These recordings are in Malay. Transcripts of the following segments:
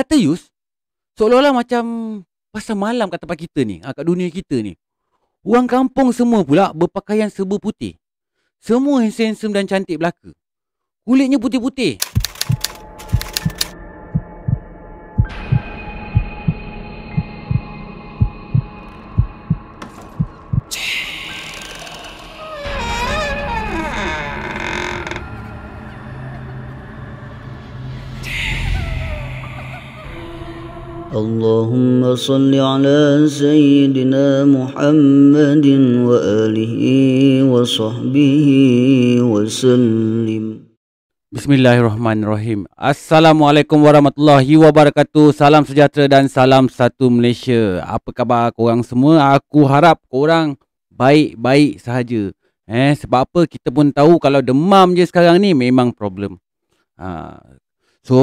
Kata Yus, seolah-olah macam pasal malam kat tempat kita ni, ha, kat dunia kita ni. Orang kampung semua pula berpakaian serba putih. Semua handsome dan cantik belaka. Kulitnya putih-putih. اللهم صل على سيدنا محمد وآله وصحبه وسلم Bismillahirrahmanirrahim. Assalamualaikum warahmatullahi wabarakatuh. Salam sejahtera dan salam satu Malaysia. Apa khabar korang semua? Aku harap korang baik-baik sahaja. Eh, sebab apa kita pun tahu kalau demam je sekarang ni memang problem. Ha, so,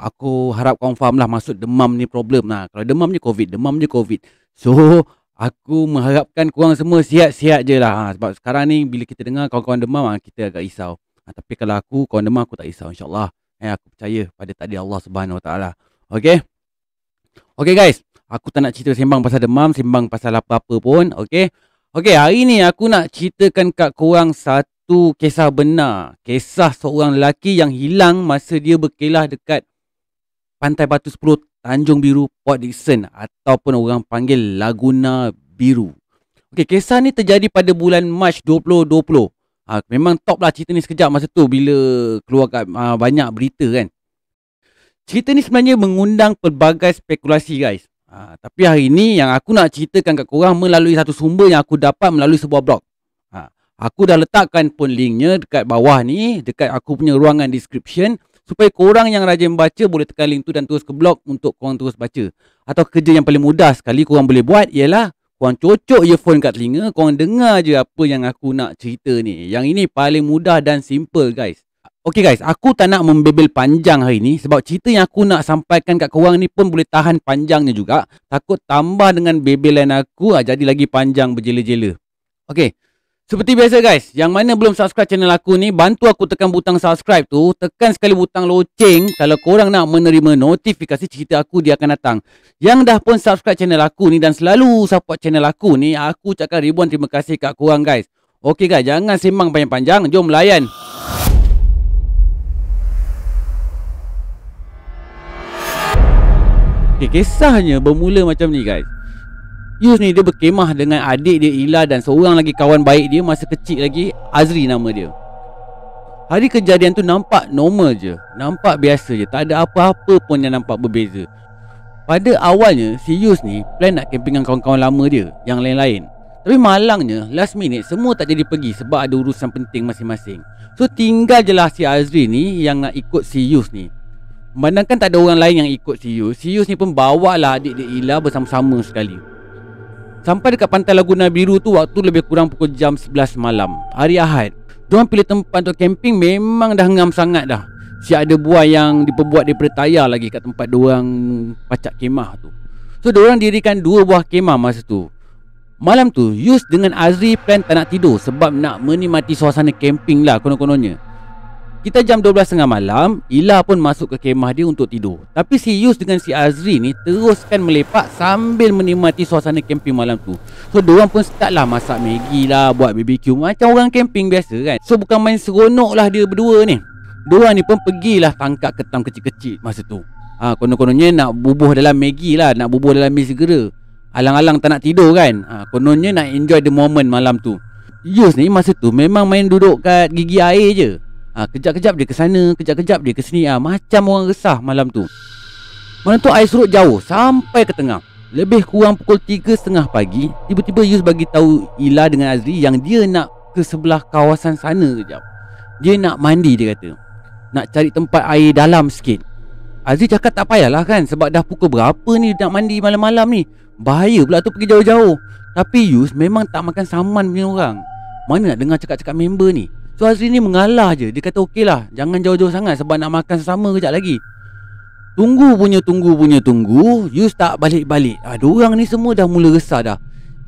aku harap confirm lah maksud demam ni problem lah. Kalau demam je COVID, demam je COVID. So, aku mengharapkan korang semua sihat-sihat je lah. Ha, sebab sekarang ni bila kita dengar kawan-kawan demam, ha, kita agak risau. Ha, tapi kalau aku kawan demam aku tak risau insya-Allah. Eh aku percaya pada takdir Allah Taala. Okey. Okey guys, aku tak nak cerita sembang pasal demam, sembang pasal apa-apa pun, okey. Okey, hari ni aku nak ceritakan kat korang satu kisah benar. Kisah seorang lelaki yang hilang masa dia berkelah dekat Pantai Batu 10 Tanjung Biru Port Dickson ataupun orang panggil Laguna Biru. Okey, kisah ni terjadi pada bulan Mac 2020. Ha, memang top lah cerita ni sekejap masa tu bila keluar kat, ha, banyak berita kan. Cerita ni sebenarnya mengundang pelbagai spekulasi guys. Ha, tapi hari ni yang aku nak ceritakan kat korang melalui satu sumber yang aku dapat melalui sebuah blog. Aku dah letakkan pun linknya dekat bawah ni, dekat aku punya ruangan description supaya korang yang rajin baca boleh tekan link tu dan terus ke blog untuk korang terus baca. Atau kerja yang paling mudah sekali korang boleh buat ialah Korang cocok earphone kat telinga, korang dengar je apa yang aku nak cerita ni. Yang ini paling mudah dan simple guys. Okay guys, aku tak nak membebel panjang hari ni sebab cerita yang aku nak sampaikan kat korang ni pun boleh tahan panjangnya juga. Takut tambah dengan bebelan aku, ah, jadi lagi panjang berjela-jela. Okay, seperti biasa guys, yang mana belum subscribe channel aku ni, bantu aku tekan butang subscribe tu. Tekan sekali butang loceng kalau korang nak menerima notifikasi cerita aku dia akan datang. Yang dah pun subscribe channel aku ni dan selalu support channel aku ni, aku ucapkan ribuan terima kasih kat korang guys. Okay guys, jangan sembang panjang-panjang, jom layan. Okay, kisahnya bermula macam ni guys. Yus ni dia berkemah dengan adik dia Ila dan seorang lagi kawan baik dia masa kecil lagi Azri nama dia. Hari kejadian tu nampak normal je Nampak biasa je Tak ada apa-apa pun yang nampak berbeza. Pada awalnya si Yus ni plan nak camping dengan kawan-kawan lama dia Yang lain-lain. Tapi malangnya last minute semua tak jadi pergi Sebab ada urusan penting masing-masing. So tinggal je lah si Azri ni yang nak ikut si Yus ni. Memandangkan tak ada orang lain yang ikut si Yus Si Yus ni pun bawa lah adik dia Ila bersama-sama sekali Sampai dekat pantai Laguna Biru tu waktu lebih kurang pukul jam 11 malam Hari Ahad. Diorang pilih tempat untuk camping memang dah ngam sangat dah. Siap ada buah yang diperbuat daripada tayar lagi kat tempat diorang pacak kemah tu. So diorang dirikan dua buah kemah masa tu. Malam tu Yus dengan Azri plan tak nak tidur Sebab nak menikmati suasana camping lah konon-kononnya kita jam 12.30 malam Ila pun masuk ke kemah dia untuk tidur. Tapi si Yus dengan si Azri ni Teruskan melepak sambil menikmati suasana camping malam tu. So diorang pun start lah masak Maggi lah Buat BBQ Macam orang camping biasa kan. So bukan main seronok lah dia berdua ni. Diorang ni pun pergilah tangkap ketam kecil-kecil masa tu. Ha, Konon-kononnya nak bubuh dalam Maggi lah Nak bubuh dalam mi segera. Alang-alang tak nak tidur kan. Ha, Kononnya nak enjoy the moment malam tu. Yus ni masa tu memang main duduk kat gigi air je ha, Kejap-kejap dia ke sana Kejap-kejap dia ke sini. Ha, Macam orang resah malam tu. Malam tu air surut jauh Sampai ke tengah. Lebih kurang pukul 3.30 pagi Tiba-tiba Yus bagi tahu Ila dengan Azri Yang dia nak ke sebelah kawasan sana kejap Dia nak mandi dia kata. Nak cari tempat air dalam sikit. Azri cakap tak payahlah kan Sebab dah pukul berapa ni nak mandi malam-malam ni? Bahaya pula tu pergi jauh-jauh. Tapi Yus memang tak makan saman punya orang. Mana nak dengar cakap-cakap member ni So Azri ni mengalah je. Dia kata okey lah Jangan jauh-jauh sangat Sebab nak makan sesama kejap lagi. Tunggu punya tunggu punya tunggu Yus tak balik-balik. Ha, Diorang ni semua dah mula resah dah.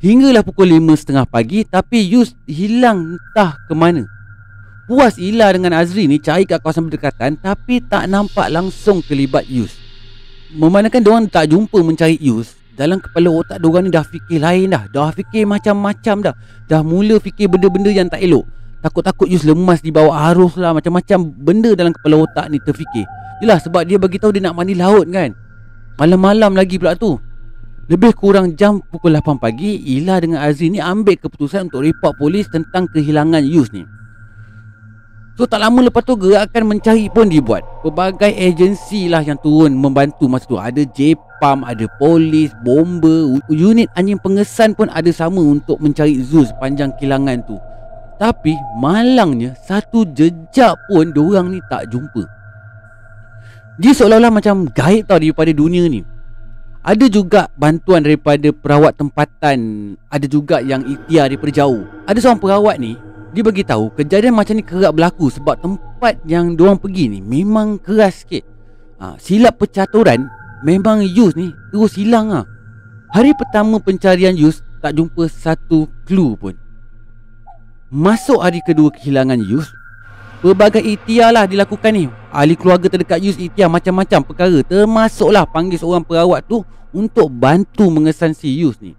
Hinggalah pukul 5.30 pagi Tapi Yus hilang entah ke mana. Puas Ila dengan Azri ni Cari kat kawasan berdekatan Tapi tak nampak langsung kelibat Yus. Memandangkan diorang tak jumpa mencari Yus Dalam kepala otak diorang ni dah fikir lain dah. Dah fikir macam-macam dah. Dah mula fikir benda-benda yang tak elok Takut-takut Yus lemas di bawah arus lah. Macam-macam benda dalam kepala otak ni terfikir. Yelah sebab dia bagi tahu dia nak mandi laut kan. Malam-malam lagi pula tu. Lebih kurang jam pukul 8 pagi Ila dengan Azri ni ambil keputusan untuk report polis tentang kehilangan Yus ni. So tak lama lepas tu gerakan mencari pun dibuat. Pelbagai agensi lah yang turun membantu masa tu. Ada JPAM, ada polis, bomba Unit anjing pengesan pun ada sama untuk mencari Zul sepanjang kilangan tu Tapi malangnya satu jejak pun diorang ni tak jumpa Dia seolah-olah macam gaib tau daripada dunia ni ada juga bantuan daripada perawat tempatan Ada juga yang ikhtiar daripada jauh Ada seorang perawat ni dia bagi tahu kejadian macam ni kerap berlaku sebab tempat yang diorang pergi ni memang keras sikit. Ha, silap percaturan memang Yus ni terus hilang ah. Hari pertama pencarian Yus tak jumpa satu clue pun. Masuk hari kedua kehilangan Yus, pelbagai ikhtiar lah dilakukan ni. Ahli keluarga terdekat Yus ikhtiar macam-macam perkara termasuklah panggil seorang perawat tu untuk bantu mengesan si Yus ni.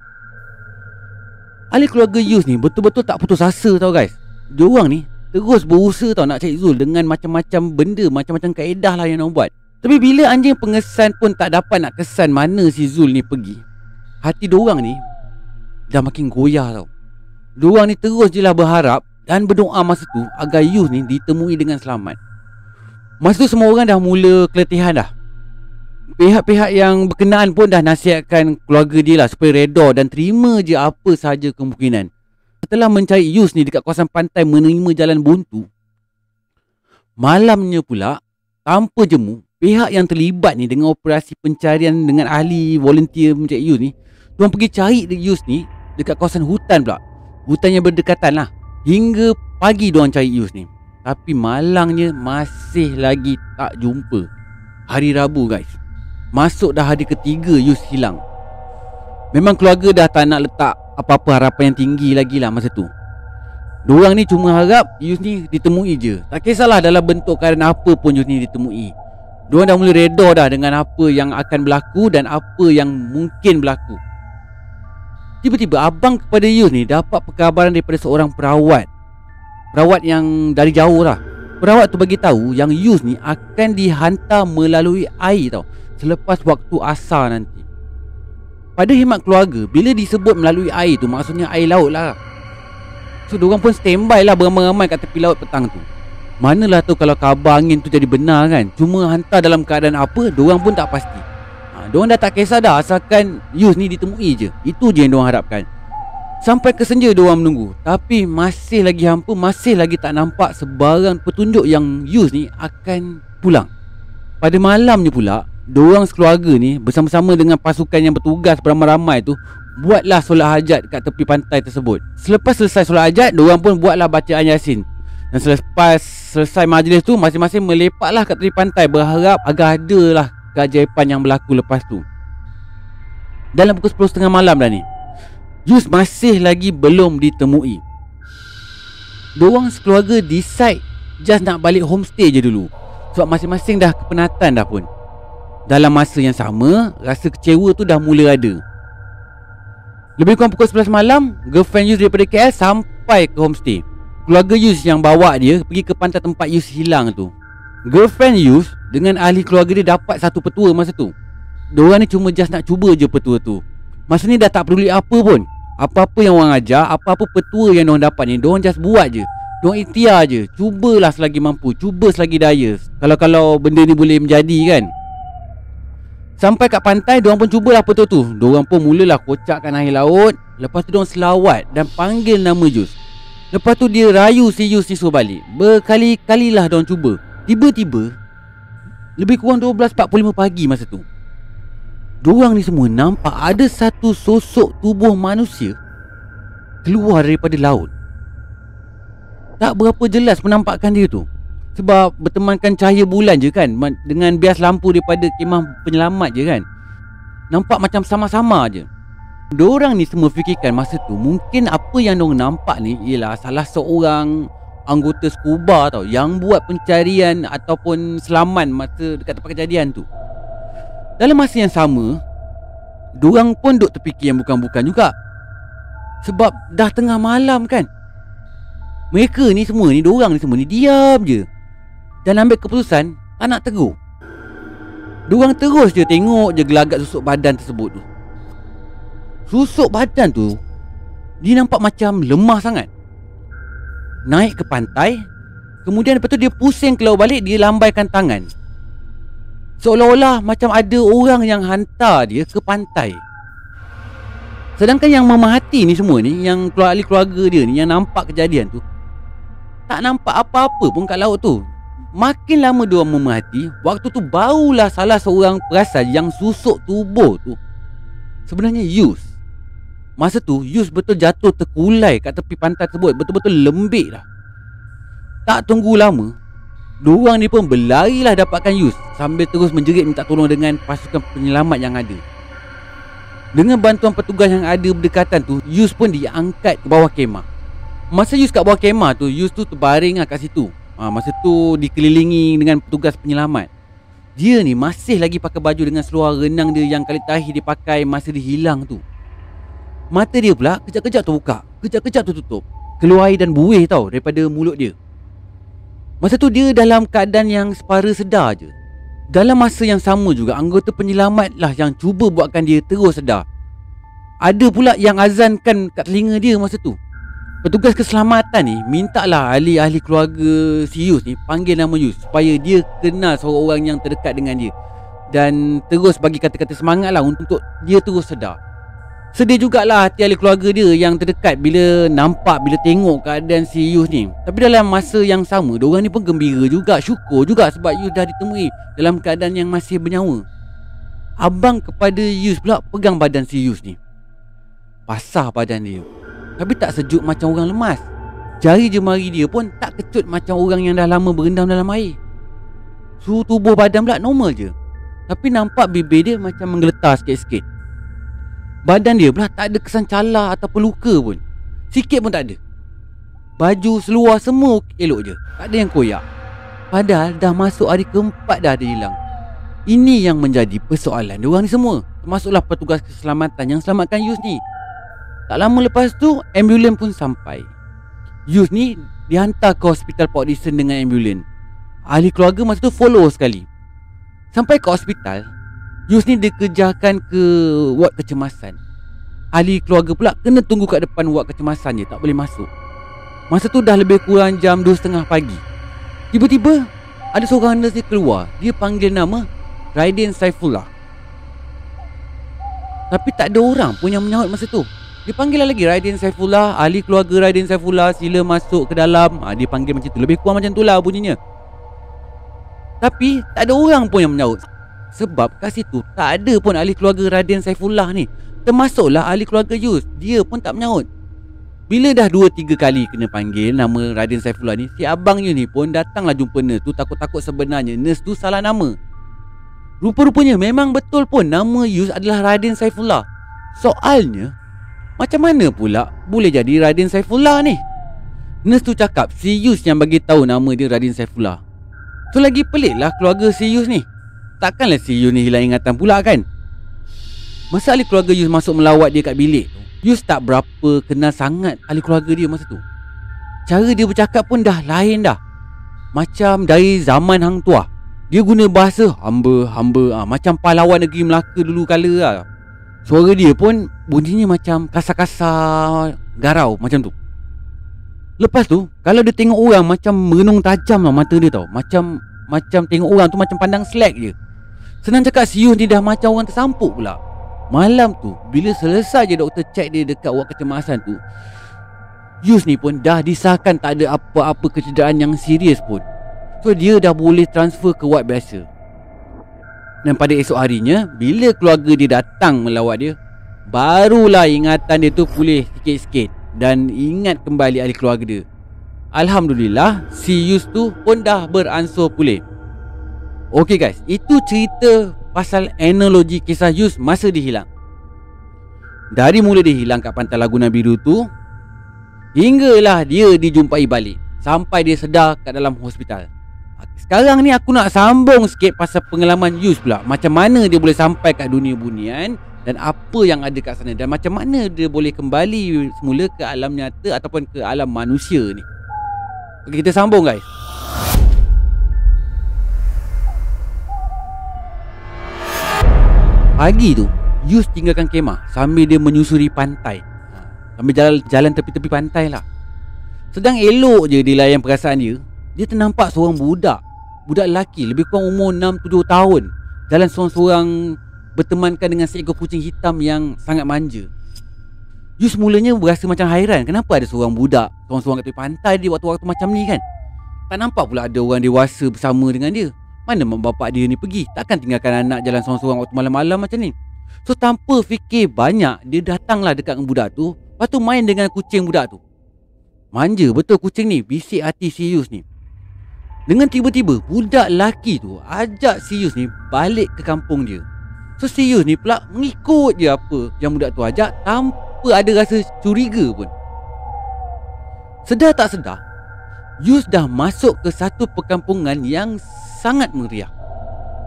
Ahli keluarga Yus ni betul-betul tak putus asa tau guys Diorang ni terus berusaha tau nak cari Zul Dengan macam-macam benda, macam-macam kaedah lah yang nak buat Tapi bila anjing pengesan pun tak dapat nak kesan mana si Zul ni pergi Hati diorang ni dah makin goyah tau Diorang ni terus je lah berharap dan berdoa masa tu agar Yus ni ditemui dengan selamat Masa tu semua orang dah mula keletihan dah Pihak-pihak yang berkenaan pun dah nasihatkan keluarga dia lah supaya reda dan terima je apa sahaja kemungkinan. Setelah mencari Yus ni dekat kawasan pantai menerima jalan buntu, malamnya pula, tanpa jemu, pihak yang terlibat ni dengan operasi pencarian dengan ahli volunteer mencari Yus ni, diorang pergi cari Yus ni dekat kawasan hutan pula. Hutan yang berdekatan lah. Hingga pagi diorang cari Yus ni. Tapi malangnya masih lagi tak jumpa. Hari Rabu guys. Masuk dah hari ketiga Yus hilang Memang keluarga dah tak nak letak Apa-apa harapan yang tinggi lagi lah masa tu Diorang ni cuma harap Yus ni ditemui je Tak kisahlah dalam bentuk keadaan apa pun Yus ni ditemui Diorang dah mula reda dah dengan apa yang akan berlaku Dan apa yang mungkin berlaku Tiba-tiba abang kepada Yus ni dapat perkabaran daripada seorang perawat Perawat yang dari jauh lah Perawat tu bagi tahu yang Yus ni akan dihantar melalui air tau selepas waktu asar nanti. Pada hemat keluarga, bila disebut melalui air tu maksudnya air laut lah. So, diorang pun standby lah beramai-ramai kat tepi laut petang tu. Manalah tu kalau khabar angin tu jadi benar kan. Cuma hantar dalam keadaan apa, diorang pun tak pasti. Ha, diorang dah tak kisah dah asalkan Yus ni ditemui je. Itu je yang diorang harapkan. Sampai ke senja diorang menunggu. Tapi masih lagi hampa, masih lagi tak nampak sebarang petunjuk yang Yus ni akan pulang. Pada malamnya pula, Diorang sekeluarga ni bersama-sama dengan pasukan yang bertugas beramai-ramai tu Buatlah solat hajat kat tepi pantai tersebut Selepas selesai solat hajat, diorang pun buatlah bacaan Yasin Dan selepas selesai majlis tu, masing-masing melepaklah kat tepi pantai Berharap agar ada lah keajaiban yang berlaku lepas tu. Dalam pukul 10.30 malam dah ni Yus masih lagi belum ditemui. Diorang sekeluarga decide just nak balik homestay je dulu. Sebab masing-masing dah kepenatan dah pun. Dalam masa yang sama Rasa kecewa tu dah mula ada. Lebih kurang pukul 11 malam Girlfriend Yus daripada KL Sampai ke homestay. Keluarga Yus yang bawa dia Pergi ke pantai tempat Yus hilang tu Girlfriend Yus Dengan ahli keluarga dia Dapat satu petua masa tu. Diorang ni cuma just nak cuba je petua tu. Masa ni dah tak peduli apa pun. Apa-apa yang orang ajar Apa-apa petua yang diorang dapat ni Diorang just buat je. Diorang ikhtiar je. Cubalah selagi mampu Cuba selagi daya. Kalau-kalau benda ni boleh menjadi kan. Sampai kat pantai Diorang pun cubalah betul tu. Diorang pun mulalah kocakkan air laut. Lepas tu diorang selawat Dan panggil nama Jus Lepas tu dia rayu si Jus ni suruh balik. Berkali-kalilah diorang cuba Tiba-tiba Lebih kurang 12.45 pagi masa tu Diorang ni semua nampak Ada satu sosok tubuh manusia Keluar daripada laut. Tak berapa jelas penampakan dia tu sebab bertemankan cahaya bulan je kan Dengan bias lampu daripada kemah penyelamat je kan. Nampak macam sama-sama je. Diorang ni semua fikirkan masa tu Mungkin apa yang diorang nampak ni Ialah salah seorang anggota scuba tau Yang buat pencarian ataupun selaman masa dekat tempat kejadian tu. Dalam masa yang sama Diorang pun duk terfikir yang bukan-bukan juga. Sebab dah tengah malam kan. Mereka ni semua ni Diorang ni semua ni diam je. Dan ambil keputusan Tak nak tegur. Diorang terus je tengok je gelagat susuk badan tersebut tu. Susuk badan tu Dia nampak macam lemah sangat Naik ke pantai Kemudian lepas tu dia pusing keluar balik Dia lambaikan tangan. Seolah-olah macam ada orang yang hantar dia ke pantai. Sedangkan yang memahati ni semua ni Yang keluar ahli keluarga dia ni Yang nampak kejadian tu Tak nampak apa-apa pun kat laut tu. Makin lama dia memerhati Waktu tu barulah salah seorang perasan Yang susuk tubuh tu. Sebenarnya Yus Masa tu Yus betul jatuh terkulai Kat tepi pantai tersebut. Betul-betul lembik lah Tak tunggu lama Diorang ni pun berlarilah dapatkan Yus Sambil terus menjerit minta tolong dengan pasukan penyelamat yang ada. Dengan bantuan petugas yang ada berdekatan tu Yus pun diangkat ke bawah kemah. Masa Yus kat bawah kemah tu Yus tu terbaring lah kat situ. Ha, Masa tu dikelilingi dengan petugas penyelamat. Dia ni masih lagi pakai baju dengan seluar renang dia Yang kali terakhir dia pakai masa dia hilang tu Mata dia pula kejap-kejap tu buka Kejap-kejap tu tutup Keluar air dan buih tau daripada mulut dia. Masa tu dia dalam keadaan yang separa sedar je Dalam masa yang sama juga Anggota penyelamat lah yang cuba buatkan dia terus sedar. Ada pula yang azankan kat telinga dia masa tu. Petugas keselamatan ni minta lah ahli-ahli keluarga si Yus ni panggil nama Yus supaya dia kenal seorang orang yang terdekat dengan dia. Dan terus bagi kata-kata semangat lah untuk dia terus sedar. Sedih jugalah hati ahli keluarga dia yang terdekat bila nampak bila tengok keadaan si Yus ni. Tapi dalam masa yang sama, diorang ni pun gembira juga, syukur juga sebab Yus dah ditemui dalam keadaan yang masih bernyawa. Abang kepada Yus pula pegang badan si Yus ni. Pasah badan dia. Tapi tak sejuk macam orang lemas Jari jemari dia pun tak kecut macam orang yang dah lama berendam dalam air Suhu tubuh badan pula normal je Tapi nampak bibir dia macam menggeletar sikit-sikit Badan dia pula tak ada kesan calar ataupun luka pun. Sikit pun tak ada. Baju seluar semua elok je. Tak ada yang koyak. Padahal dah masuk hari keempat dah dia hilang. Ini yang menjadi persoalan diorang ni semua. Termasuklah petugas keselamatan yang selamatkan Yus ni. Tak lama lepas tu Ambulans pun sampai. Yus ni Dihantar ke hospital Port Dickson dengan ambulans. Ahli keluarga masa tu follow sekali. Sampai ke hospital Yus ni dikejarkan ke Ward kecemasan? Ahli keluarga pula Kena tunggu kat depan ward kecemasan je Tak boleh masuk. Masa tu dah lebih kurang jam 2.30 pagi. Tiba-tiba Ada seorang nurse dia keluar. Dia panggil nama Raiden Saifullah. Tapi tak ada orang pun yang menyahut masa tu. Dipanggil lagi Raiden Saifullah Ahli keluarga Raiden Saifullah Sila masuk ke dalam. Ha, Dia panggil macam tu. Lebih kurang macam tu lah bunyinya. Tapi Tak ada orang pun yang menyahut Sebab kat situ Tak ada pun ahli keluarga Raiden Saifullah ni Termasuklah ahli keluarga Yus Dia pun tak menyahut Bila dah 2-3 kali kena panggil Nama Raiden Saifullah ni Si abang Yus ni pun Datanglah jumpa nurse tu Takut-takut sebenarnya Nurse tu salah nama Rupa-rupanya memang betul pun Nama Yus adalah Raiden Saifullah Soalnya macam mana pula boleh jadi Radin Saifullah ni? Nurse tu cakap si Yus yang bagi tahu nama dia Radin Saifullah. Tu lagi pelik lah keluarga si Yus ni. Takkanlah si Yus ni hilang ingatan pula kan? Masa ahli keluarga Yus masuk melawat dia kat bilik tu, Yus tak berapa kenal sangat ahli keluarga dia masa tu. Cara dia bercakap pun dah lain dah. Macam dari zaman hang tua. Dia guna bahasa hamba-hamba ah, macam pahlawan negeri Melaka dulu kala lah. Suara dia pun bunyinya macam kasar-kasar garau macam tu. Lepas tu, kalau dia tengok orang macam merenung tajam lah mata dia tau. Macam macam tengok orang tu macam pandang slack je. Senang cakap sius ni dah macam orang tersampuk pula. Malam tu, bila selesai je doktor cek dia dekat wad kecemasan tu, Yus ni pun dah disahkan tak ada apa-apa kecederaan yang serius pun. So dia dah boleh transfer ke wad biasa. Dan pada esok harinya Bila keluarga dia datang melawat dia Barulah ingatan dia tu pulih sikit-sikit Dan ingat kembali ahli keluarga dia Alhamdulillah Si Yus tu pun dah beransur pulih Okay guys. Itu cerita pasal analogi kisah Yus masa dia hilang. Dari mula dia hilang kat pantai Laguna Biru tu Hinggalah dia dijumpai balik. Sampai dia sedar kat dalam hospital. Sekarang ni aku nak sambung sikit pasal pengalaman Yus pula. Macam mana dia boleh sampai kat dunia bunian Dan apa yang ada kat sana. Dan macam mana dia boleh kembali semula ke alam nyata Ataupun ke alam manusia ni. Okay, kita sambung guys Pagi tu Yus tinggalkan kemah Sambil dia menyusuri pantai. Sambil jalan, jalan tepi-tepi pantai lah. Sedang elok je dia layan perasaan dia Dia ternampak seorang budak. Budak lelaki Lebih kurang umur 6-7 tahun. Jalan seorang-seorang Bertemankan dengan seekor kucing hitam Yang sangat manja. Yus mulanya berasa macam hairan. Kenapa ada seorang budak Seorang-seorang kat tepi pantai dia Waktu-waktu macam ni kan? Tak nampak pula ada orang dewasa bersama dengan dia mana mak bapak dia ni pergi? Takkan tinggalkan anak jalan seorang-seorang Waktu malam-malam macam ni? So tanpa fikir banyak Dia datanglah dekat dengan budak tu. Lepas tu main dengan kucing budak tu. Manja betul kucing ni. Bisik hati Sirius ni. Dengan tiba-tiba Budak lelaki tu Ajak Sirius ni Balik ke kampung dia. So Sirius ni pula Mengikut je apa Yang budak tu ajak Tanpa ada rasa curiga pun. Sedar tak sedar Yus dah masuk ke satu perkampungan yang sangat meriah.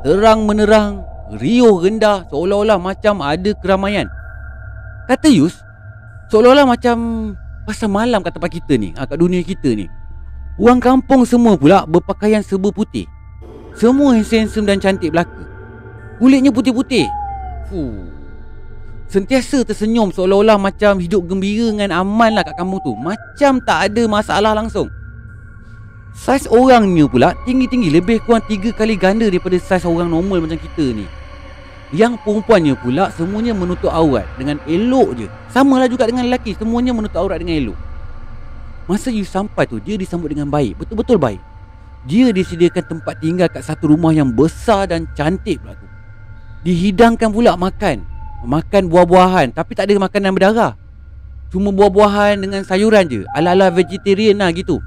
Terang menerang, riuh rendah seolah-olah macam ada keramaian. Kata Yus, seolah-olah macam pasal malam kat tempat kita ni, ha, kat dunia kita ni. Orang kampung semua pula berpakaian serba putih. Semua handsome dan cantik belaka. Kulitnya putih-putih. Fuh. Sentiasa tersenyum seolah-olah macam hidup gembira dengan aman lah kat kampung tu. Macam tak ada masalah langsung. Saiz orangnya pula tinggi-tinggi lebih kurang 3 kali ganda daripada saiz orang normal macam kita ni. Yang perempuannya pula semuanya menutup aurat dengan elok je. Samalah juga dengan lelaki, semuanya menutup aurat dengan elok. Masa you sampai tu, dia disambut dengan baik, betul-betul baik. Dia disediakan tempat tinggal kat satu rumah yang besar dan cantik pula tu. Dihidangkan pula makan. Makan buah-buahan tapi tak ada makanan berdarah. Cuma buah-buahan dengan sayuran je. Ala-ala vegetarian lah gitu.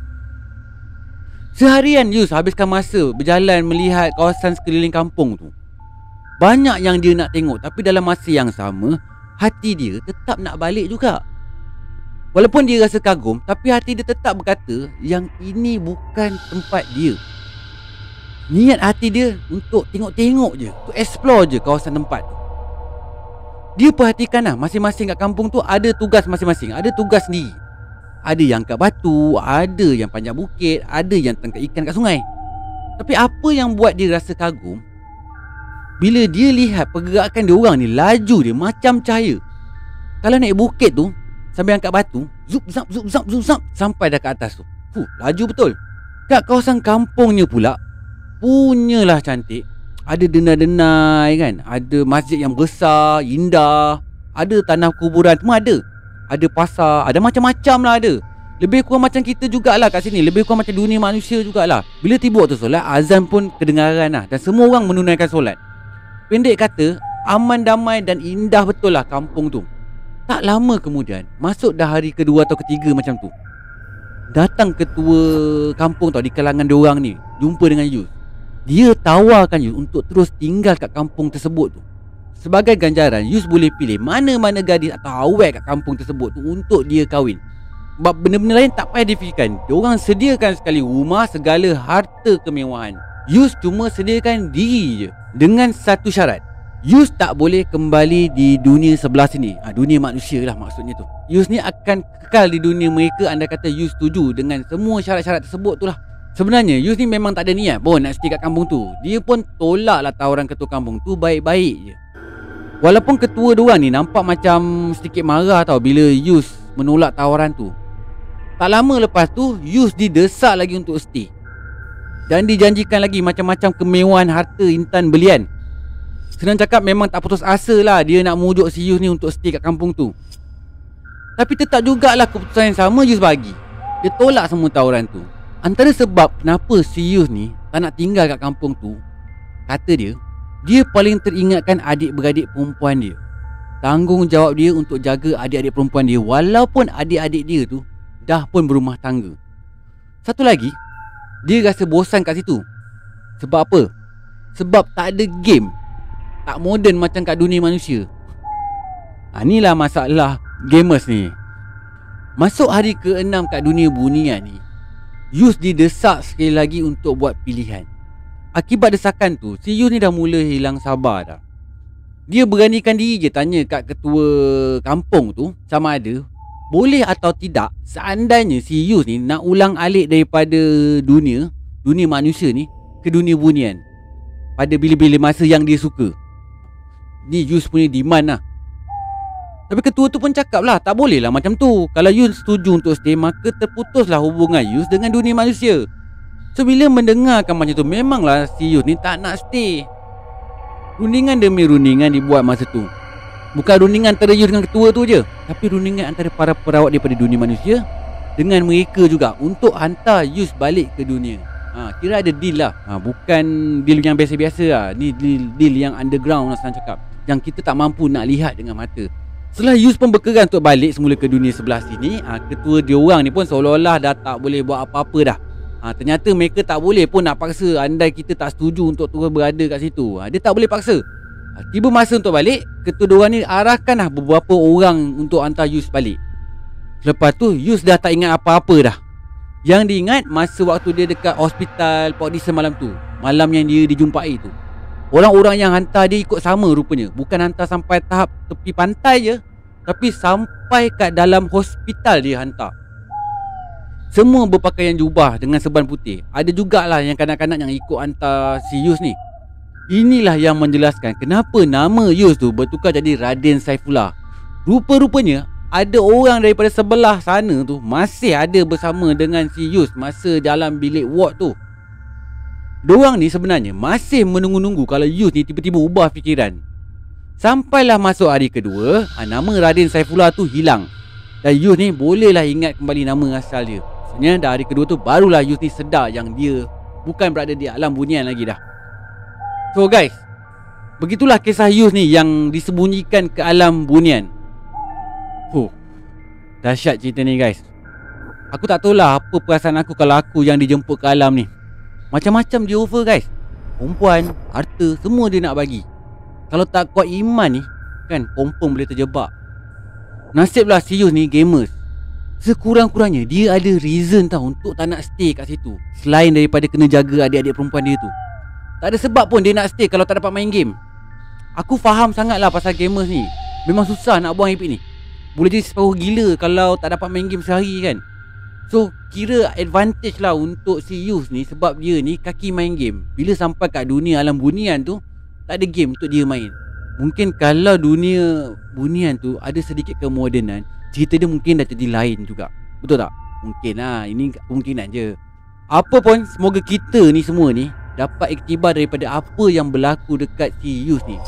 Seharian Yus habiskan masa berjalan melihat kawasan sekeliling kampung tu. Banyak yang dia nak tengok tapi dalam masa yang sama, hati dia tetap nak balik juga. Walaupun dia rasa kagum, tapi hati dia tetap berkata yang ini bukan tempat dia. Niat hati dia untuk tengok-tengok je, untuk explore je kawasan tempat tu. Dia perhatikan lah masing-masing kat kampung tu ada tugas masing-masing, ada tugas sendiri. Ada yang kat batu Ada yang panjang bukit Ada yang tangkap ikan kat sungai. Tapi apa yang buat dia rasa kagum? Bila dia lihat pergerakan dia orang ni Laju dia macam cahaya. Kalau naik bukit tu Sambil angkat batu Zup zap zup zap zup zap Sampai dah kat atas tu. Fuh, Laju betul. Kat kawasan kampungnya pula Punyalah cantik. Ada denai-denai kan Ada masjid yang besar Indah Ada tanah kuburan Semua ada ada pasar, ada macam-macam lah ada. Lebih kurang macam kita jugalah kat sini. Lebih kurang macam dunia manusia jugalah. Bila tiba waktu solat, azan pun kedengaran lah. Dan semua orang menunaikan solat. Pendek kata, aman damai dan indah betul lah kampung tu. Tak lama kemudian, masuk dah hari kedua atau ketiga macam tu. Datang ketua kampung tau di kalangan diorang ni. Jumpa dengan Yus. Dia tawarkan Yus untuk terus tinggal kat kampung tersebut tu. Sebagai ganjaran, Yus boleh pilih mana-mana gadis atau awet kat kampung tersebut tu untuk dia kahwin. Sebab benda-benda lain tak payah difikirkan. Diorang sediakan sekali rumah, segala harta kemewahan. Yus cuma sediakan diri je. Dengan satu syarat. Yus tak boleh kembali di dunia sebelah sini. Ha, dunia manusia lah maksudnya tu. Yus ni akan kekal di dunia mereka anda kata Yus setuju dengan semua syarat-syarat tersebut tu lah. Sebenarnya Yus ni memang tak ada niat pun nak stay kat kampung tu. Dia pun tolak lah tawaran ketua kampung tu baik-baik je. Walaupun ketua diorang ni nampak macam sedikit marah tau bila Yus menolak tawaran tu. Tak lama lepas tu, Yus didesak lagi untuk stay. Dan dijanjikan lagi macam-macam kemewahan harta intan belian. Senang cakap memang tak putus asa lah dia nak mujuk si Yus ni untuk stay kat kampung tu. Tapi tetap jugalah keputusan yang sama Yus bagi. Dia tolak semua tawaran tu. Antara sebab kenapa si Yus ni tak nak tinggal kat kampung tu, kata dia, dia paling teringatkan adik-beradik perempuan dia. Tanggungjawab dia untuk jaga adik-adik perempuan dia Walaupun adik-adik dia tu Dah pun berumah tangga. Satu lagi Dia rasa bosan kat situ. Sebab apa? Sebab tak ada game. Tak moden macam kat dunia manusia. Ha, Inilah masalah gamers ni. Masuk hari ke-6 kat dunia bunian ni Yus didesak sekali lagi untuk buat pilihan. Akibat desakan tu, si Yus ni dah mula hilang sabar dah. Dia beranikan diri je tanya kat ketua kampung tu sama ada boleh atau tidak seandainya si Yus ni nak ulang alik daripada dunia, dunia manusia ni ke dunia bunian pada bila-bila masa yang dia suka. Ni Yus punya demand lah. Tapi ketua tu pun cakap lah Tak boleh lah macam tu Kalau Yun setuju untuk stay Maka terputuslah hubungan Yus dengan dunia manusia So bila mendengarkan macam tu Memanglah si Yus ni tak nak stay. Rundingan demi rundingan dibuat masa tu. Bukan rundingan antara Yus dengan ketua tu je Tapi rundingan antara para perawat daripada dunia manusia Dengan mereka juga Untuk hantar Yus balik ke dunia. Ha, Kira ada deal lah. Ha, Bukan deal yang biasa-biasa lah. Ni deal, deal yang underground lah cakap. Yang kita tak mampu nak lihat dengan mata. Setelah Yus pun berkeras untuk balik semula ke dunia sebelah sini ha, Ketua dia orang ni pun seolah-olah dah tak boleh buat apa-apa dah ha, Ternyata mereka tak boleh pun nak paksa Andai kita tak setuju untuk terus berada kat situ. Ha, Dia tak boleh paksa. Ha, Tiba masa untuk balik Ketua dia orang ni arahkan lah beberapa orang untuk hantar Yus balik. Lepas tu Yus dah tak ingat apa-apa dah. Yang diingat masa waktu dia dekat hospital Port Dickson malam tu. Malam yang dia dijumpai tu. Orang-orang yang hantar dia ikut sama rupanya. Bukan hantar sampai tahap tepi pantai je Tapi sampai kat dalam hospital dia hantar Semua berpakaian jubah dengan seban putih Ada jugalah yang kanak-kanak yang ikut hantar si Yus ni Inilah yang menjelaskan kenapa nama Yus tu bertukar jadi Raden Saifullah Rupa-rupanya ada orang daripada sebelah sana tu Masih ada bersama dengan si Yus Masa dalam bilik ward tu Diorang ni sebenarnya masih menunggu-nunggu kalau Yus ni tiba-tiba ubah fikiran. Sampailah masuk hari kedua, ha, nama Radin Saifullah tu hilang. Dan Yus ni bolehlah ingat kembali nama asal dia. Sebenarnya dah hari kedua tu barulah Yus ni sedar yang dia bukan berada di alam bunian lagi dah. So guys, begitulah kisah Yus ni yang disembunyikan ke alam bunian. Fuh, dahsyat cerita ni guys. Aku tak tahulah apa perasaan aku kalau aku yang dijemput ke alam ni. Macam-macam dia offer guys Perempuan, harta, semua dia nak bagi Kalau tak kuat iman ni Kan, confirm boleh terjebak Nasiblah serius ni gamers Sekurang-kurangnya dia ada reason tau Untuk tak nak stay kat situ. Selain daripada kena jaga adik-adik perempuan dia tu. Tak ada sebab pun dia nak stay kalau tak dapat main game. Aku faham sangat lah pasal gamers ni. Memang susah nak buang IP ni. Boleh jadi separuh gila kalau tak dapat main game sehari kan? So kira advantage lah untuk si Yus ni Sebab dia ni kaki main game. Bila sampai kat dunia alam bunian tu Tak ada game untuk dia main Mungkin kalau dunia bunian tu ada sedikit kemodenan Cerita dia mungkin dah jadi lain juga Betul tak? Mungkin lah ini kemungkinan je Apa pun semoga kita ni semua ni Dapat iktibar daripada apa yang berlaku dekat si Yus ni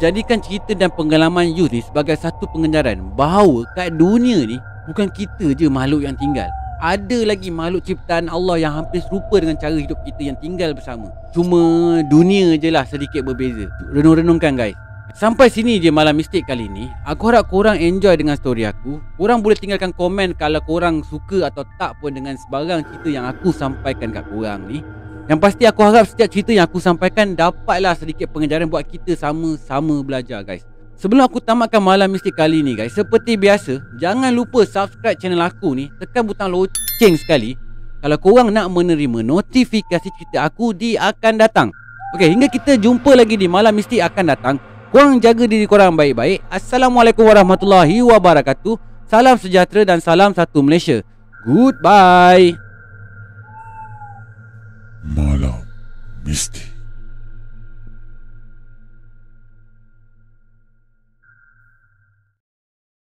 jadikan cerita dan pengalaman Yus ni sebagai satu pengejaran Bahawa kat dunia ni Bukan kita je makhluk yang tinggal ada lagi makhluk ciptaan Allah yang hampir serupa dengan cara hidup kita yang tinggal bersama. Cuma dunia je lah sedikit berbeza. Renung-renungkan guys. Sampai sini je malam mistik kali ni. Aku harap korang enjoy dengan story aku. Korang boleh tinggalkan komen kalau korang suka atau tak pun dengan sebarang cerita yang aku sampaikan kat korang ni. Yang pasti aku harap setiap cerita yang aku sampaikan dapatlah sedikit pengajaran buat kita sama-sama belajar guys. Sebelum aku tamatkan malam mistik kali ni guys Seperti biasa Jangan lupa subscribe channel aku ni Tekan butang loceng sekali Kalau korang nak menerima notifikasi cerita aku di akan datang Okay hingga kita jumpa lagi di malam mistik akan datang Korang jaga diri korang baik-baik. Assalamualaikum warahmatullahi wabarakatuh. Salam sejahtera dan salam satu Malaysia. Goodbye. Malam mistik